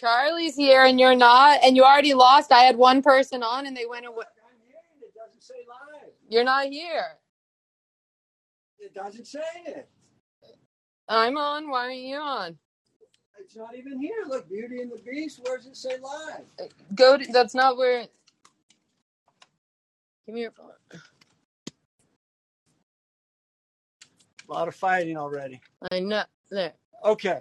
Charlie's here and you're not, and you already lost. I had one person on and they went away. I'm here and it doesn't say live. You're not here. It doesn't say it. I'm on. Why aren't you on? It's not even here. Look, Beauty and the Beast. Where does it say live? Uh, go to. That's not where. Give me your phone. A lot of fighting already. I know. There. Okay.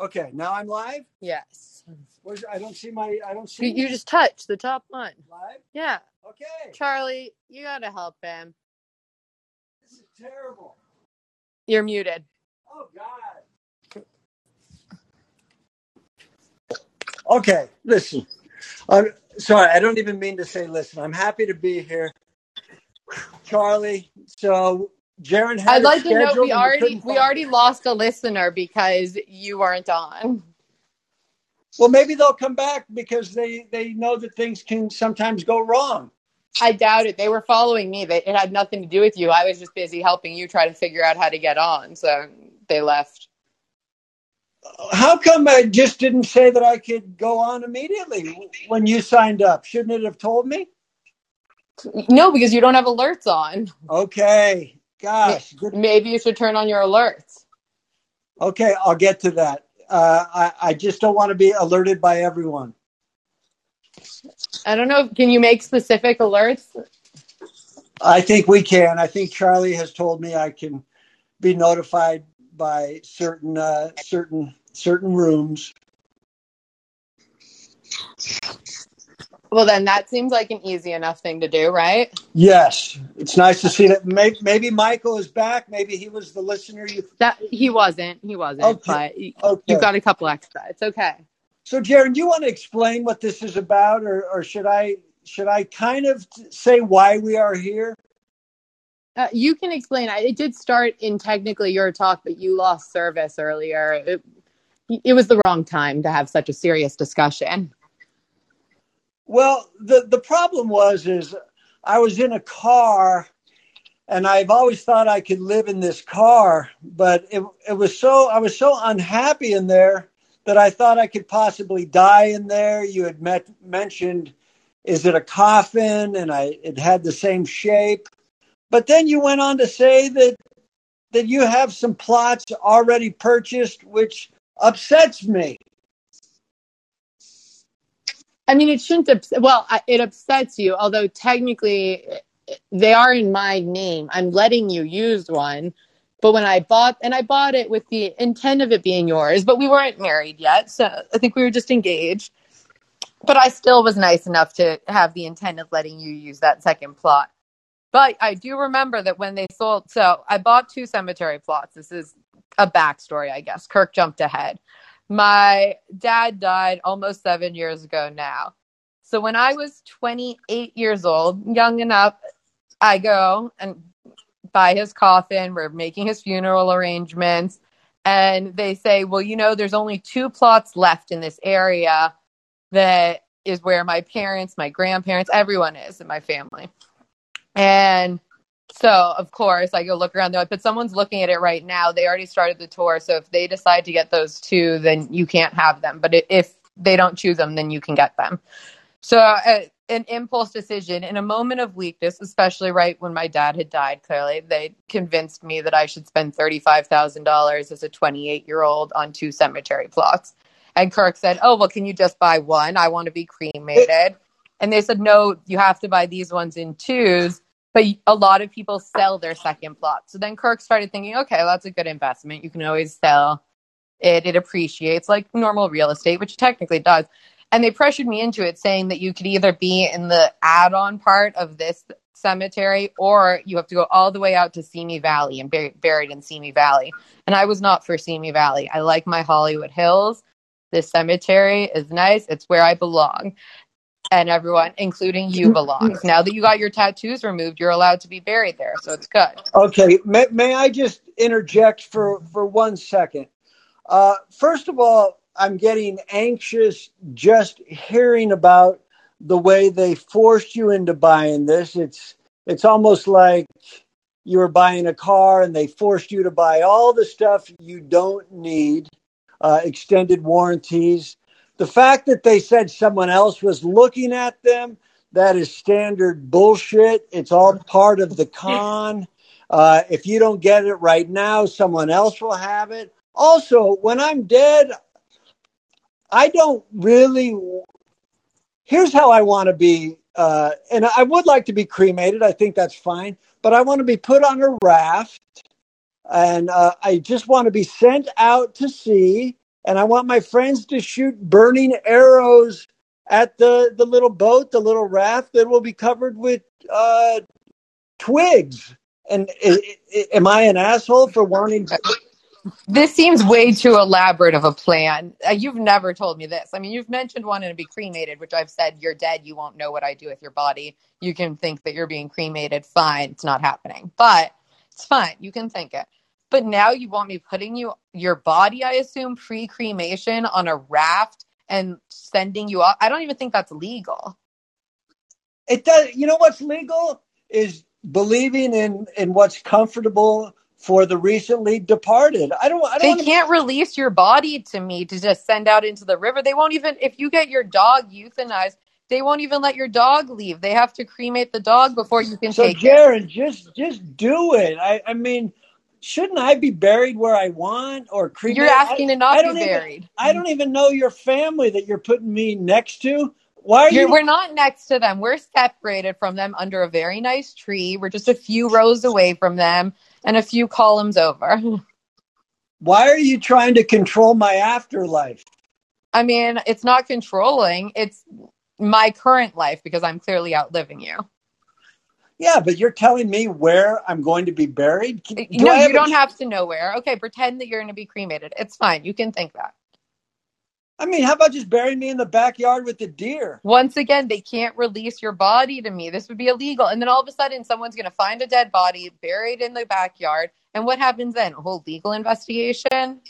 Okay. Now I'm live. Yes. Where's I don't see my. I don't You, see you just touch the top one. live. Yeah. Okay. Charlie, you gotta help him. This is terrible. You're muted. Oh God. Okay, listen. I'm sorry. I don't even mean to say listen. I'm happy to be here, Charlie. So Jaron I'd like to know we already we already lost a listener because you weren't on. Well, maybe they'll come back because they they know that things can sometimes go wrong. I doubt it. They were following me. They, it had nothing to do with you. I was just busy helping you try to figure out how to get on. So they left. How come I just didn't say that I could go on immediately when you signed up? Shouldn't it have told me? No, because you don't have alerts on. Okay, gosh, good Maybe you should turn on your alerts. Okay, I'll get to that. Uh, I, I just don't want to be alerted by everyone. I don't know. Can you make specific alerts? I think we can. I think Charlie has told me I can be notified by certain uh, certain certain rooms. Well, then that seems like an easy enough thing to do, right? Yes, it's nice to see that. Maybe, maybe Michael is back. Maybe he was the listener. You That he wasn't. He wasn't. Okay. But okay? you've got a couple extra. It's okay. So, Jaron, do you want to explain what this is about, or, or should I should I kind of say why we are here? Uh, you can explain. I- It did start in technically your talk, but you lost service earlier. It, it was the wrong time to have such a serious discussion. Well, the the problem was is I was in a car and I've always thought I could live in this car, but it it was so I was so unhappy in there that I thought I could possibly die in there. You had met, mentioned is it a coffin and I it had the same shape. But then you went on to say that that you have some plots already purchased which upsets me. I mean, it shouldn't. Ups- well, it upsets you, although technically they are in my name. I'm letting you use one, but when I bought and I bought it with the intent of it being yours, but we weren't married yet, so I think we were just engaged. But I still was nice enough to have the intent of letting you use that second plot. But I do remember that when they sold, so I bought two cemetery plots. This is a backstory, I guess. Kirk jumped ahead. My dad died almost seven years ago now. So when I was 28 years old, young enough, I go and buy his coffin. We're making his funeral arrangements. And they say, well, you know, there's only two plots left in this area that is where my parents, my grandparents, everyone is in my family. And so, of course, I go look around. They're like, but someone's looking at it right now. They already started the tour. So if they decide to get those two, then you can't have them. But if they don't choose them, then you can get them. So, uh, an impulse decision in a moment of weakness, especially right when my dad had died, clearly, they convinced me that I should spend $35,000 as a 28 year old on two cemetery plots. And Kirk said, Oh, well, can you just buy one? I want to be cremated. And they said, No, you have to buy these ones in twos. But a lot of people sell their second plot. So then Kirk started thinking, okay, that's a good investment. You can always sell it. It appreciates like normal real estate, which it technically does. And they pressured me into it, saying that you could either be in the add on part of this cemetery or you have to go all the way out to Simi Valley and bur- buried in Simi Valley. And I was not for Simi Valley. I like my Hollywood Hills. This cemetery is nice. It's where I belong. And everyone, including you, belongs. Now that you got your tattoos removed, you're allowed to be buried there. So it's good. Okay, may, may I just interject for, for one second? Uh, first of all, I'm getting anxious just hearing about the way they forced you into buying this. It's it's almost like you were buying a car and they forced you to buy all the stuff you don't need, uh, extended warranties. The fact that they said someone else was looking at them, that is standard bullshit. It's all part of the con. Uh, if you don't get it right now, someone else will have it. Also, when I'm dead, I don't really. Here's how I want to be, uh, and I would like to be cremated. I think that's fine, but I want to be put on a raft, and uh, I just want to be sent out to sea, and I want my friends to shoot burning arrows at the the little boat, the little raft that will be covered with uh, twigs. And I, I, am I an asshole for wanting? To- this seems way too elaborate of a plan. Uh, you've never told me this. I mean, you've mentioned wanting to be cremated, which I've said you're dead. You won't know what I do with your body. You can think that you're being cremated. Fine, it's not happening, but it's fine. You can think it. But now you want me putting you your body, I assume, pre cremation on a raft and sending you off. I don't even think that's legal. It does. You know what's legal is believing in in what's comfortable for the recently departed. I don't. I don't they can't release your body to me to just send out into the river. They won't even if you get your dog euthanized. They won't even let your dog leave. They have to cremate the dog before you can so take it. just just do it. I, I mean, shouldn't I be buried where I want or? You're asking I, to not be buried. I don't even know your family that you're putting me next to. Why are You're, you? We're not next to them. We're separated from them under a very nice tree. We're just a few rows away from them and a few columns over. Why are you trying to control my afterlife? I mean, it's not controlling. It's my current life because I'm clearly outliving you. Yeah, but you're telling me where I'm going to be buried? Uh, Do no, you don't a... have to know where. Okay, pretend that you're going to be cremated. It's fine. You can think that. I mean, how about just burying me in the backyard with the deer? Once again, they can't release your body to me. This would be illegal. And then all of a sudden, someone's going to find a dead body buried in the backyard. And what happens then? A whole legal investigation?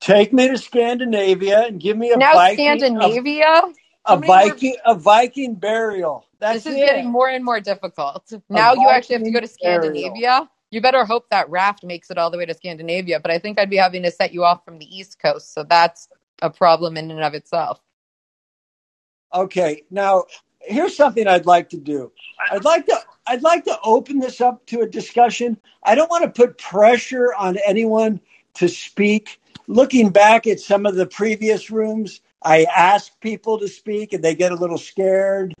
Take me to Scandinavia and give me a now Viking, Scandinavia. A, a Viking, more... a Viking burial. That's this is it. getting more and more difficult. Now you actually have to go to Scandinavia. Burial. You better hope that raft makes it all the way to Scandinavia. But I think I'd be having to set you off from the East Coast, so that's a problem in and of itself. Okay, now here's something I'd like to do. I'd like to I'd like to open this up to a discussion. I don't want to put pressure on anyone to speak. Looking back at some of the previous rooms, I ask people to speak and they get a little scared.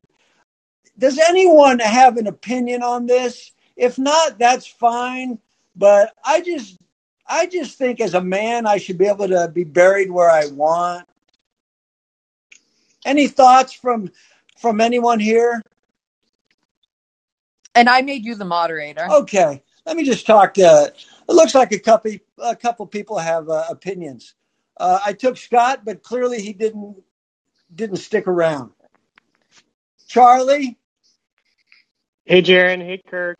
Does anyone have an opinion on this? If not, that's fine. But I just I just think as a man, I should be able to be buried where I want. Any thoughts from from anyone here? And I made you the moderator. Okay, let me just talk to. It looks like a couple a couple people have uh, opinions. Uh, I took Scott, but clearly he didn't didn't stick around. Charlie. Hey, Jaron. Hey, Kirk.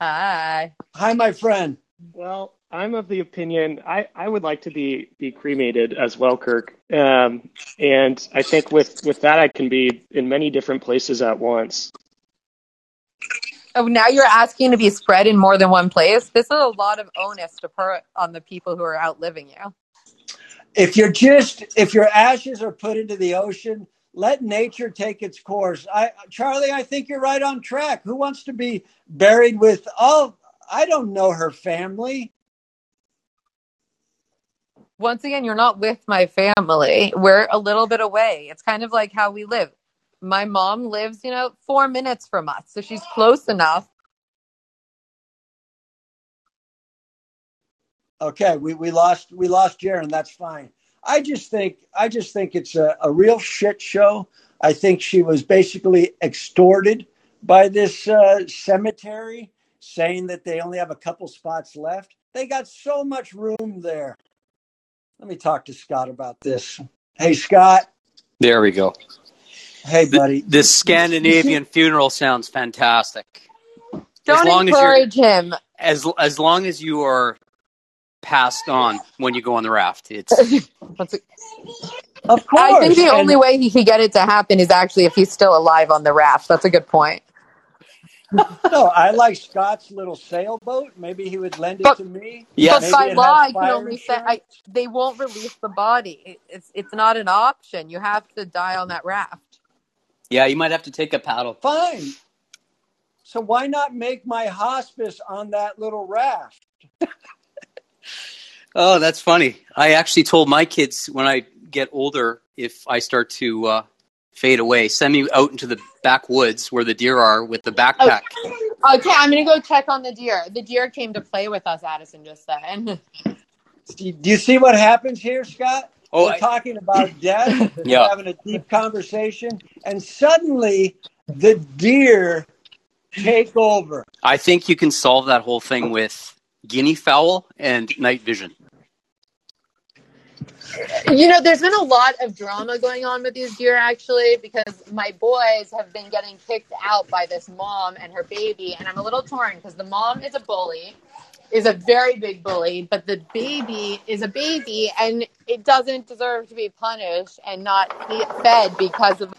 Hi. Hi, my friend. Well, I'm of the opinion I, I would like to be be cremated as well, Kirk. Um, and I think with with that I can be in many different places at once. Oh, now you're asking to be spread in more than one place. This is a lot of onus to put on the people who are outliving you. If you're just if your ashes are put into the ocean, let nature take its course. I Charlie, I think you're right on track. Who wants to be buried with oh I don't know her family once again, you're not with my family. We're a little bit away. It's kind of like how we live. My mom lives, you know, four minutes from us, so she's close enough. Okay, we, we lost we lost Jaron. That's fine. I just think I just think it's a, a real shit show. I think she was basically extorted by this uh, cemetery, saying that they only have a couple spots left. They got so much room there. Let me talk to Scott about this. Hey, Scott. There we go. Hey, buddy. The, this Scandinavian funeral sounds fantastic. Don't as encourage him. As as long as you are passed on when you go on the raft, it's. of course. I think the and only way he could get it to happen is actually if he's still alive on the raft. That's a good point. no, I like Scott's little sailboat. Maybe he would lend it But- to me. Yes. But Maybe by law, I can only say I, they won't release the body. It- It's it's not an option. You have to die on that raft. Yeah, you might have to take a paddle. Fine. So why not make my hospice on that little raft? Oh, that's funny. I actually told my kids when I get older, if I start to uh, fade away, send me out into the backwoods where the deer are with the backpack. Okay, I'm gonna go check on the deer. The deer came to play with us, Addison just said. Do you see what happens here, Scott? Oh, We're I- talking about death. Yeah. Having a deep conversation, and suddenly the deer take over. I think you can solve that whole thing with guinea fowl and night vision. You know, there's been a lot of drama going on with these deer actually because my boys have been getting kicked out by this mom and her baby, and I'm a little torn because the mom is a bully, is a very big bully, but the baby is a baby and it doesn't deserve to be punished and not be fed because of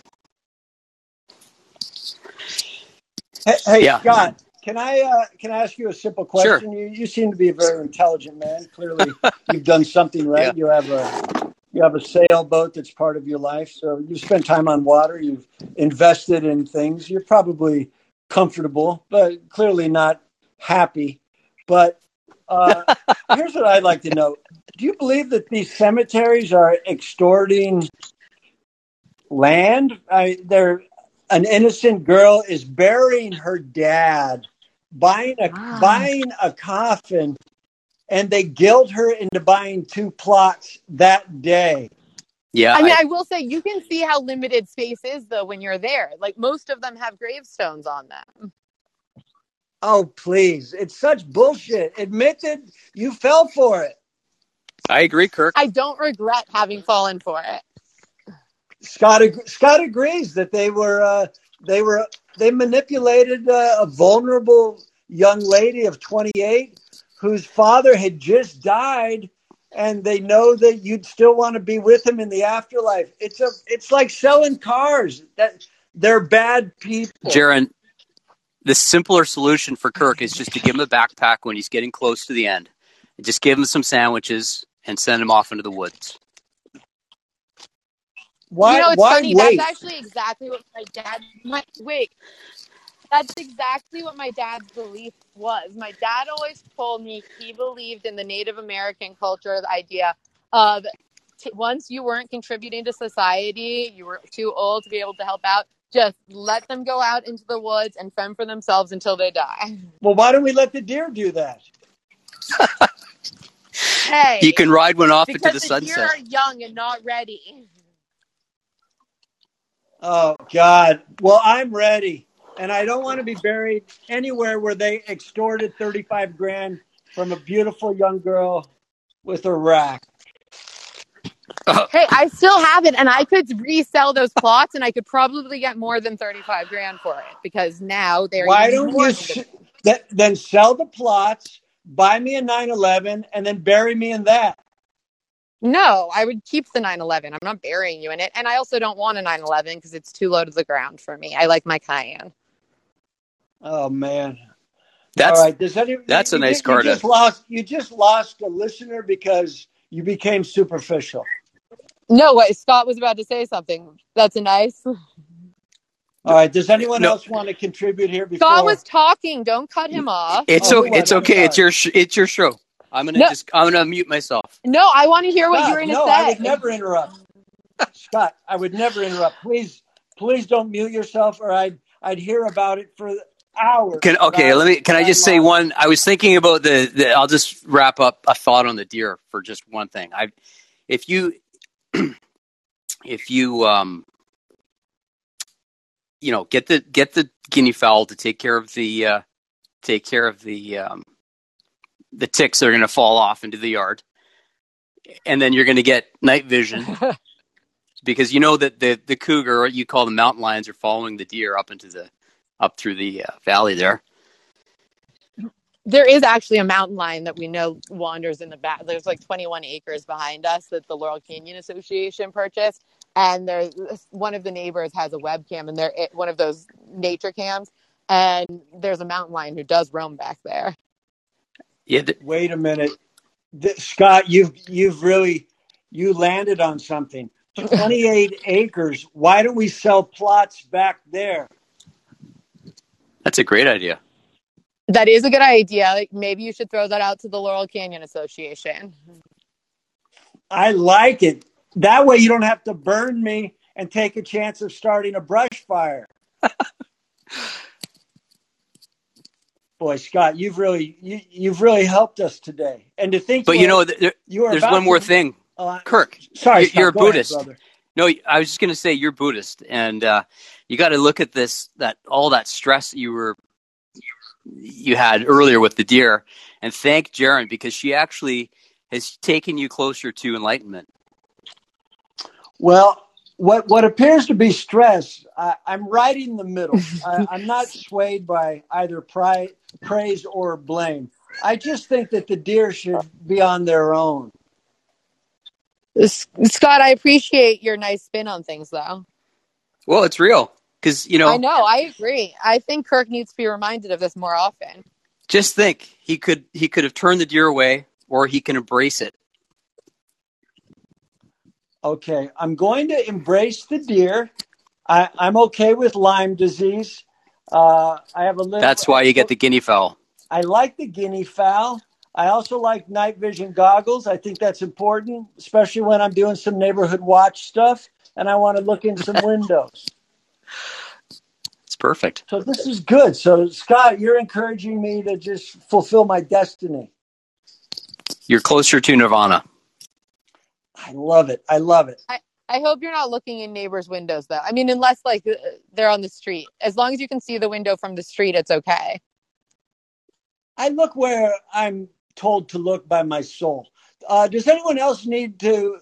Hey, hey Yeah. Scott, can I uh, can I ask you a simple Sure. question? You you seem to be a very intelligent man. Clearly, you've done something right. Yeah. You have a you have a sailboat that's part of your life. So you spend time on water. You've invested in things. You're probably comfortable, but clearly not happy. But uh, here's what I'd like to know: Do you believe that these cemeteries are extorting land? I, they're an innocent girl is burying her dad, buying a Wow. buying a coffin, and they guilt her into buying two plots that day. Yeah, I mean, I- I will say you can see how limited space is though when you're there. Like most of them have gravestones on them. Oh, please. It's such bullshit. Admit that you fell for it. I agree, Kirk. I don't regret having fallen for it. Scott Scott agrees that they were uh, they were they manipulated uh, a vulnerable young lady of 28 whose father had just died and they know that you'd still want to be with him in the afterlife. It's a it's like selling cars. That they're bad people. Jaron, the simpler solution for Kirk is just to give him a backpack when he's getting close to the end. Just give him some sandwiches and send him off into the woods. Why you know, it's why funny. wait? That's actually exactly what my dad. My wait, that's exactly what my dad's belief was. My dad always told me he believed in the Native American culture, the idea of t- once you weren't contributing to society, you were too old to be able to help out. Just let them go out into the woods and fend for themselves until they die. well, why don't we let the deer do that? Hey, You can ride one off into the the sunset. deer are young and not ready. Oh God. Well, I'm ready. And I don't want to be buried anywhere where they extorted 35 grand from a beautiful young girl with a rack. Uh, hey, I still have it, and I could resell those plots, and I could probably get more than thirty-five grand for it because now they're Why even don't more you in s- the- th- then sell the plots, buy me a 911 and then bury me in that? No, I would keep the 911. I'm not burying you in it, and I also don't want a 911 because it's too low to the ground for me. I like my Cayenne. Oh man. That's All right. Does any, that's a nice you, car You to- just lost you just lost a listener because you became superficial. No, wait, Scott was about to say something. That's a nice. All right. Does anyone No. else want to contribute here before Scott was talking. Don't cut him off. Oh, it's Oh, okay. It's okay. It's your sh- it's your show. I'm gonna No. just I'm gonna mute myself. No, I want to hear what Scott, you're going to no, say. I would never interrupt. Scott, I would never interrupt. Please, please don't mute yourself, or I'd I'd hear about it for hours. Can okay, let me can I just say one I was thinking about the, the I'll just wrap up a thought on the deer for just one thing. I if you if you um you know get the get the guinea fowl to take care of the uh take care of the um the ticks are going to fall off into the yard. And then you're going to get night vision. Because you know that the the cougar or you call the mountain lions are following the deer up into the up through the uh, valley there. There is actually a mountain lion that we know wanders in the back. There's like 21 acres behind us that the Laurel Canyon Association purchased, and there's one of the neighbors has a webcam, and they're one of those nature cams, and there's a mountain lion who does roam back there. Yeah, th- Wait a minute, Th- Scott. You've you've really you landed on something. Twenty eight acres. Why don't we sell plots back there? that's a great idea. That is a good idea. Like maybe you should throw that out to the Laurel Canyon Association. I like it. That way you don't have to burn me and take a chance of starting a brush fire. Boy, Scott, you've really you, you've really helped us today. And to think, But you know, there, you are there's one more to- thing, uh, Kirk. sorry, you- you're a ahead, Buddhist. brother. No, I was just going to say you're Buddhist, and uh, you got to look at this that all that stress you were you had earlier with the deer, and thank Jaron because she actually has taken you closer to enlightenment. Well, what what appears to be stress, I, I'm right in the middle. I, I'm not swayed by either pri- praise or blame. I just think that the deer should be on their own. Scott, I appreciate your nice spin on things, though. Well, it's real because you know. I know, I agree. I think Kirk needs to be reminded of this more often. Just think, he could he could have turned the deer away, or he can embrace it. Okay, I'm going to embrace the deer. I, I'm okay with Lyme disease. Uh, I have a little. That's why you get the guinea fowl. I like the guinea fowl. I also like night vision goggles. I think that's important, especially when I'm doing some neighborhood watch stuff and I want to look in some windows. It's perfect. So this is good. So Scott, you're encouraging me to just fulfill my destiny. You're closer to nirvana. I love it. I love it. I I hope you're not looking in neighbors' windows, though. I mean, unless like uh, they're on the street. As long as you can see the window from the street, it's okay. I look where I'm told to look by my soul. Uh, does anyone else need to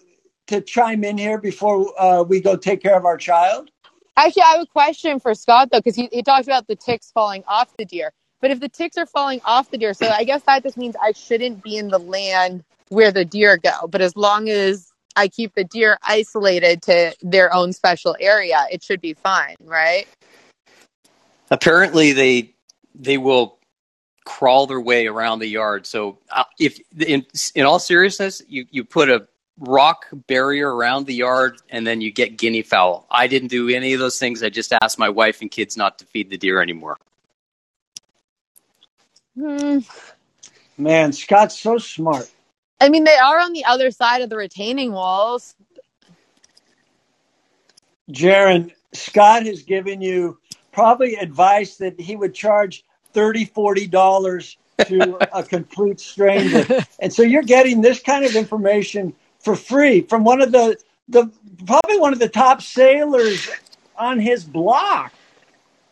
to chime in here before uh, we go take care of our child? Actually, I have a question for Scott though, because he, he talked about the ticks falling off the deer. But if the ticks are falling off the deer, so I guess that just means I shouldn't be in the land where the deer go. But as long as I keep the deer isolated to their own special area, it should be fine, right? Apparently, they they will crawl their way around the yard. So, uh, if in in all seriousness, you you put a rock barrier around the yard and then you get guinea fowl. I didn't do any of those things. I just asked my wife and kids not to feed the deer anymore. Hmm. Man, Scott's so smart. I mean, they are on the other side of the retaining walls. Jaron, Scott has given you probably advice that he would charge 30 40 dollars to a complete stranger. And so you're getting this kind of information for free from one of the the probably one of the top sailors on his block.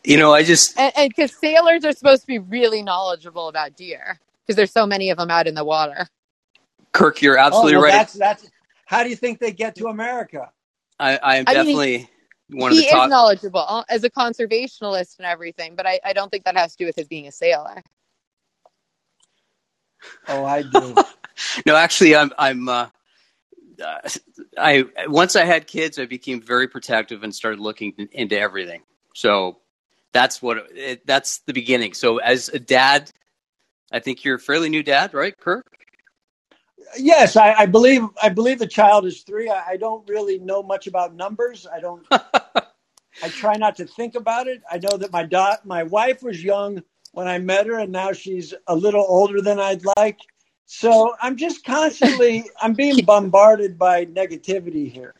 You know, I just And because sailors are supposed to be really knowledgeable about deer because there's so many of them out in the water. Kirk, you're Oh, absolutely well, right. that's that's how do you think they get to America? I, I am I mean, definitely one of he the top. is knowledgeable uh, as a conservationalist and everything, but I, I don't think that has to do with his being a sailor. Oh, I do. no, actually, I'm I'm. Uh, uh, I once I had kids, I became very protective and started looking into everything. So that's what it, that's the beginning. So as a dad, I think you're a fairly new dad, right, Kirk? Yes, I, I believe I believe the child is three. I, I don't really know much about numbers. I don't. I try not to think about it. I know that my dot my wife was young when I met her, and now she's a little older than I'd like. So I'm just constantly I'm being bombarded by negativity here.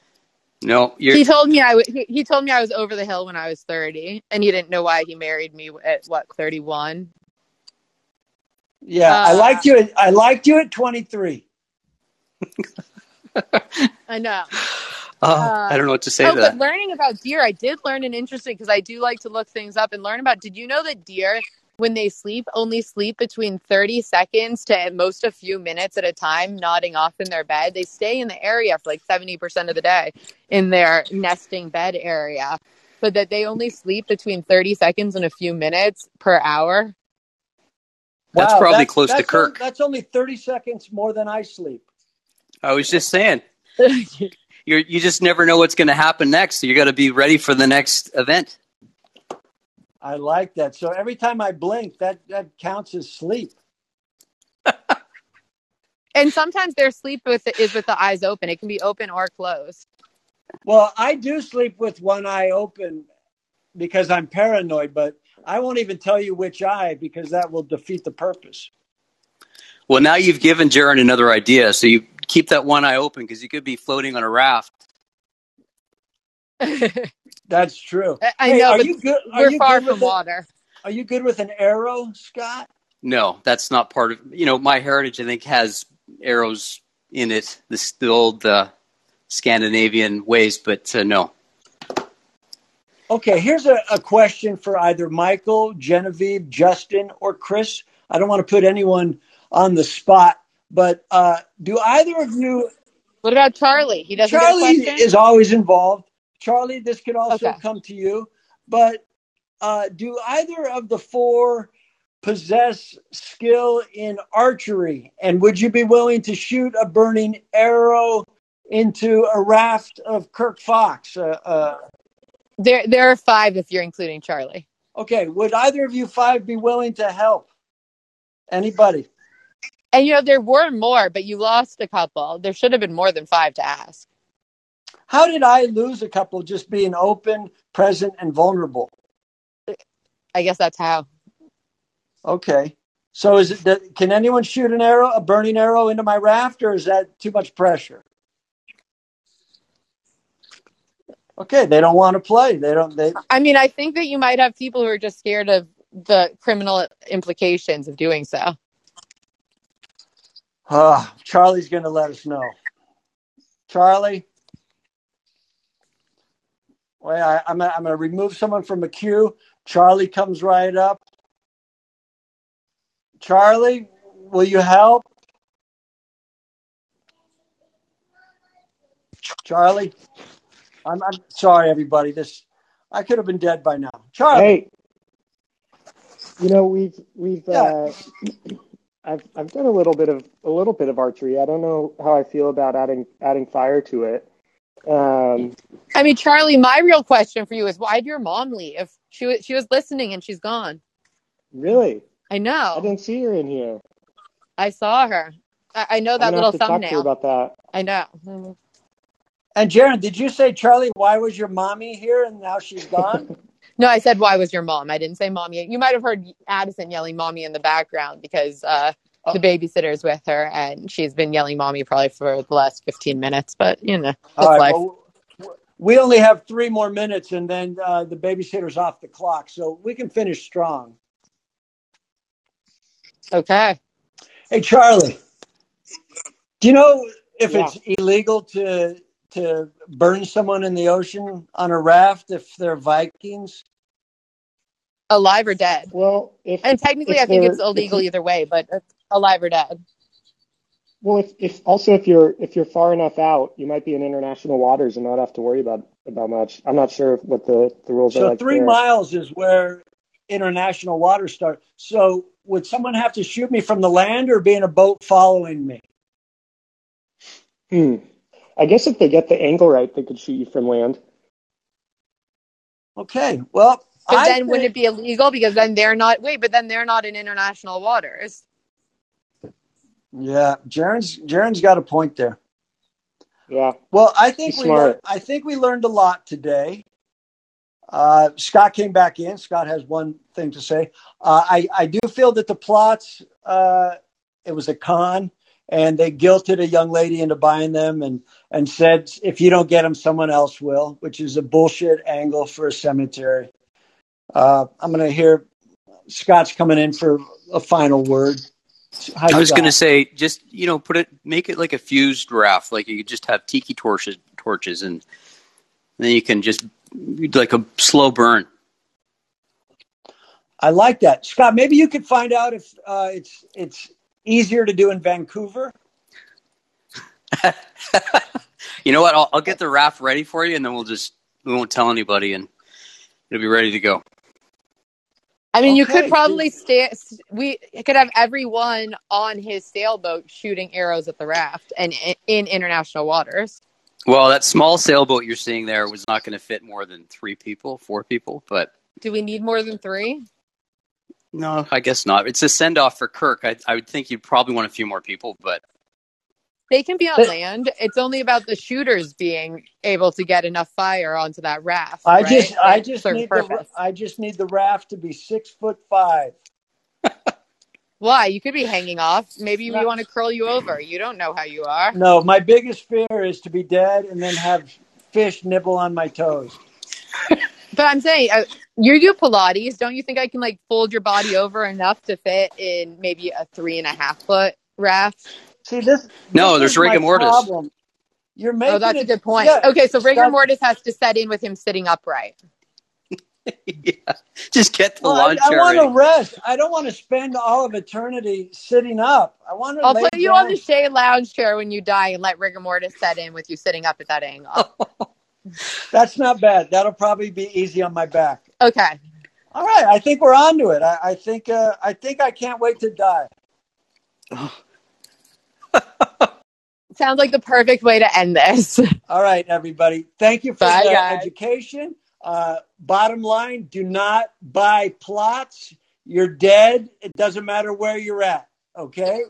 No, you're. He told me I w- he, he told me I was over the hill when I was 30, and he didn't know why he married me at what 31. Yeah, I Uh, liked you. At, I liked you at 23. I know. oh, uh, I don't know what to say oh, to but learning about deer, I did learn an interesting because I do like to look things up and learn about. Did you know that deer, when they sleep, only sleep between 30 seconds to at most a few minutes at a time, nodding off in their bed? They stay in the area for like 70% of the day in their nesting bed area, but that they only sleep between 30 seconds and a few minutes per hour. That's Wow, probably close to Kirk. on- that's only 30 seconds more than I sleep. I was just saying, you're you just never know what's going to happen next. So you got to be ready for the next event. I like that. So every time I blink, that that counts as sleep. And sometimes their sleep with is with the eyes open. It can be open or closed. Well, I do sleep with one eye open because I'm paranoid, but I won't even tell you which eye because that will defeat the purpose. Well, now you've given Jaron another idea. So you keep that one eye open because you could be floating on a raft. That's true. I Hey, know, are you good? Are we're you far good from with a- water. Are you good with an arrow, Scott? No, that's not part of. You know, my heritage I think has arrows in it. This the old uh, Scandinavian ways, but uh, no. Okay, here's a, a question for either Michael, Genevieve, Justin, or Chris. I don't want to put anyone on the spot, but uh, do either of you? What about Charlie? He doesn't Charlie get a is always involved. Charlie, this could also Okay. come to you, but uh, do either of the four possess skill in archery? And would you be willing to shoot a burning arrow into a raft of Kirk Fox? Uh, uh, There, there are five if you're including Charlie. Okay, would either of you five be willing to help? Anybody? And you know there were more, but you lost a couple. There should have been more than five to ask. How did I lose a couple just being open, present, and vulnerable? I guess that's how. Okay. So is it can anyone shoot an arrow, a burning arrow into my raft, or is that too much pressure? Okay, they don't want to play. They don't they I mean, I think that you might have people who are just scared of the criminal implications of doing so. Ah, Charlie's gonna let us know. Charlie. Wait, I, I'm, I'm going to remove someone from the queue. Charlie comes right up. Charlie, will you help? Charlie, I'm, I'm sorry, everybody. This I could have been dead by now. Charlie, Hey, you know we've we've Yeah. uh, I've I've done a little bit of a little bit of archery. I don't know how I feel about adding adding fire to it. Um, I mean, Charlie, my real question for you is why did your mom leave? She was she was listening and she's gone. really, I know. I didn't see her in here. I saw her. I, I know I'm that little have to talk to her thumbnail. about that. I know. and Jaron, did you say Charlie? Why was your mommy here and now she's gone? No, I said why was your mom? I didn't say mommy. You might have heard Addison yelling mommy in the background because uh, the babysitter's with her and she's been yelling mommy probably for the last 15 minutes. But you know, that's right. life. Well, we only have three more minutes, and then uh, the babysitter's off the clock, so we can finish strong. Okay. Hey, Charlie, do you know if Yeah. it's illegal to to burn someone in the ocean on a raft if they're Vikings? Alive or dead? Well, if And technically, If I think it's illegal either way, but alive or dead. well, if, if also if you're if you're far enough out, you might be in international waters and not have to worry about about much. I'm not sure what the the rules are So like three there. miles is where international waters start. So would someone have to shoot me from the land or be in a boat following me? Hmm. I guess if they get the angle right, they could shoot you from land. Okay. Well, But I then wouldn't it be illegal because then they're not? Wait, but then they're not in international waters. yeah, Jaron's Jaron's got a point there. Yeah. Well, I think He's we smart. learned, I think we learned a lot today. Uh, Scott came back in. Scott has one thing to say. Uh, I I do feel that the plots uh, it was a con, and they guilted a young lady into buying them, and and said if you don't get them, someone else will, which is a bullshit angle for a cemetery. Uh, I'm going to hear Scott's coming in for a final word. Hi, I was going to say, just you know, put it, make it like a fused raft, like you just have tiki torches, torches, and then you can just like a slow burn. I like that, Scott. Maybe you could find out if uh, it's it's easier to do in Vancouver. you know what? I'll, I'll get the raft ready for you, and then we'll just we won't tell anybody, and it'll be ready to go. I mean, you could probably stay. We could have everyone on his sailboat shooting arrows at the raft and in, in international waters. Well, that small sailboat you're seeing there was not going to fit more than three people, four people, but Do we need more than three? No, I guess not. It's a send off for Kirk. I, I would think you'd probably want a few more people, but They can be on But- land. It's only about the shooters being able to get enough fire onto that raft. I right? just I just need purpose. the I just need the raft to be six foot five. Why? You could be hanging off. Maybe we want to curl you over. You don't know how you are. No, my biggest fear is to be dead and then have fish nibble on my toes. But I'm saying, uh, you do Pilates. Don't you think I can like fold your body over enough to fit in maybe a three and a half foot raft? See this? No, this there's rigor mortis. Problem. You're making Oh, that's a good point. yeah, okay, so rigor mortis has to set in with him sitting upright. yeah, just get the Well, lawn I, I want to rest. I don't want to spend all of eternity sitting up. I want to. I'll put you down. on the chaise lounge chair when you die and let rigor mortis set in with you sitting up at that angle. That's not bad. That'll probably be easy on my back. Okay. All right, I think we're on to it. I, I think. Uh, I think I can't wait to die. Sounds like the perfect way to end this. All right, everybody. Thank you for Bye, the guys. education. Uh, bottom line: Do not buy plots. You're dead. It doesn't matter where you're at. Okay.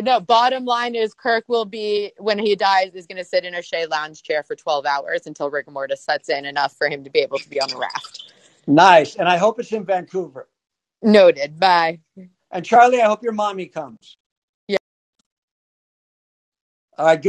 no, bottom line is Kirk will be, when he dies, is going to sit in a chaise lounge chair for 12 hours until rigor mortis sets in enough for him to be able to be on the raft. Nice, and I hope it's in Vancouver. Noted. Bye. And Charlie, I hope your mommy comes. Yeah. All right.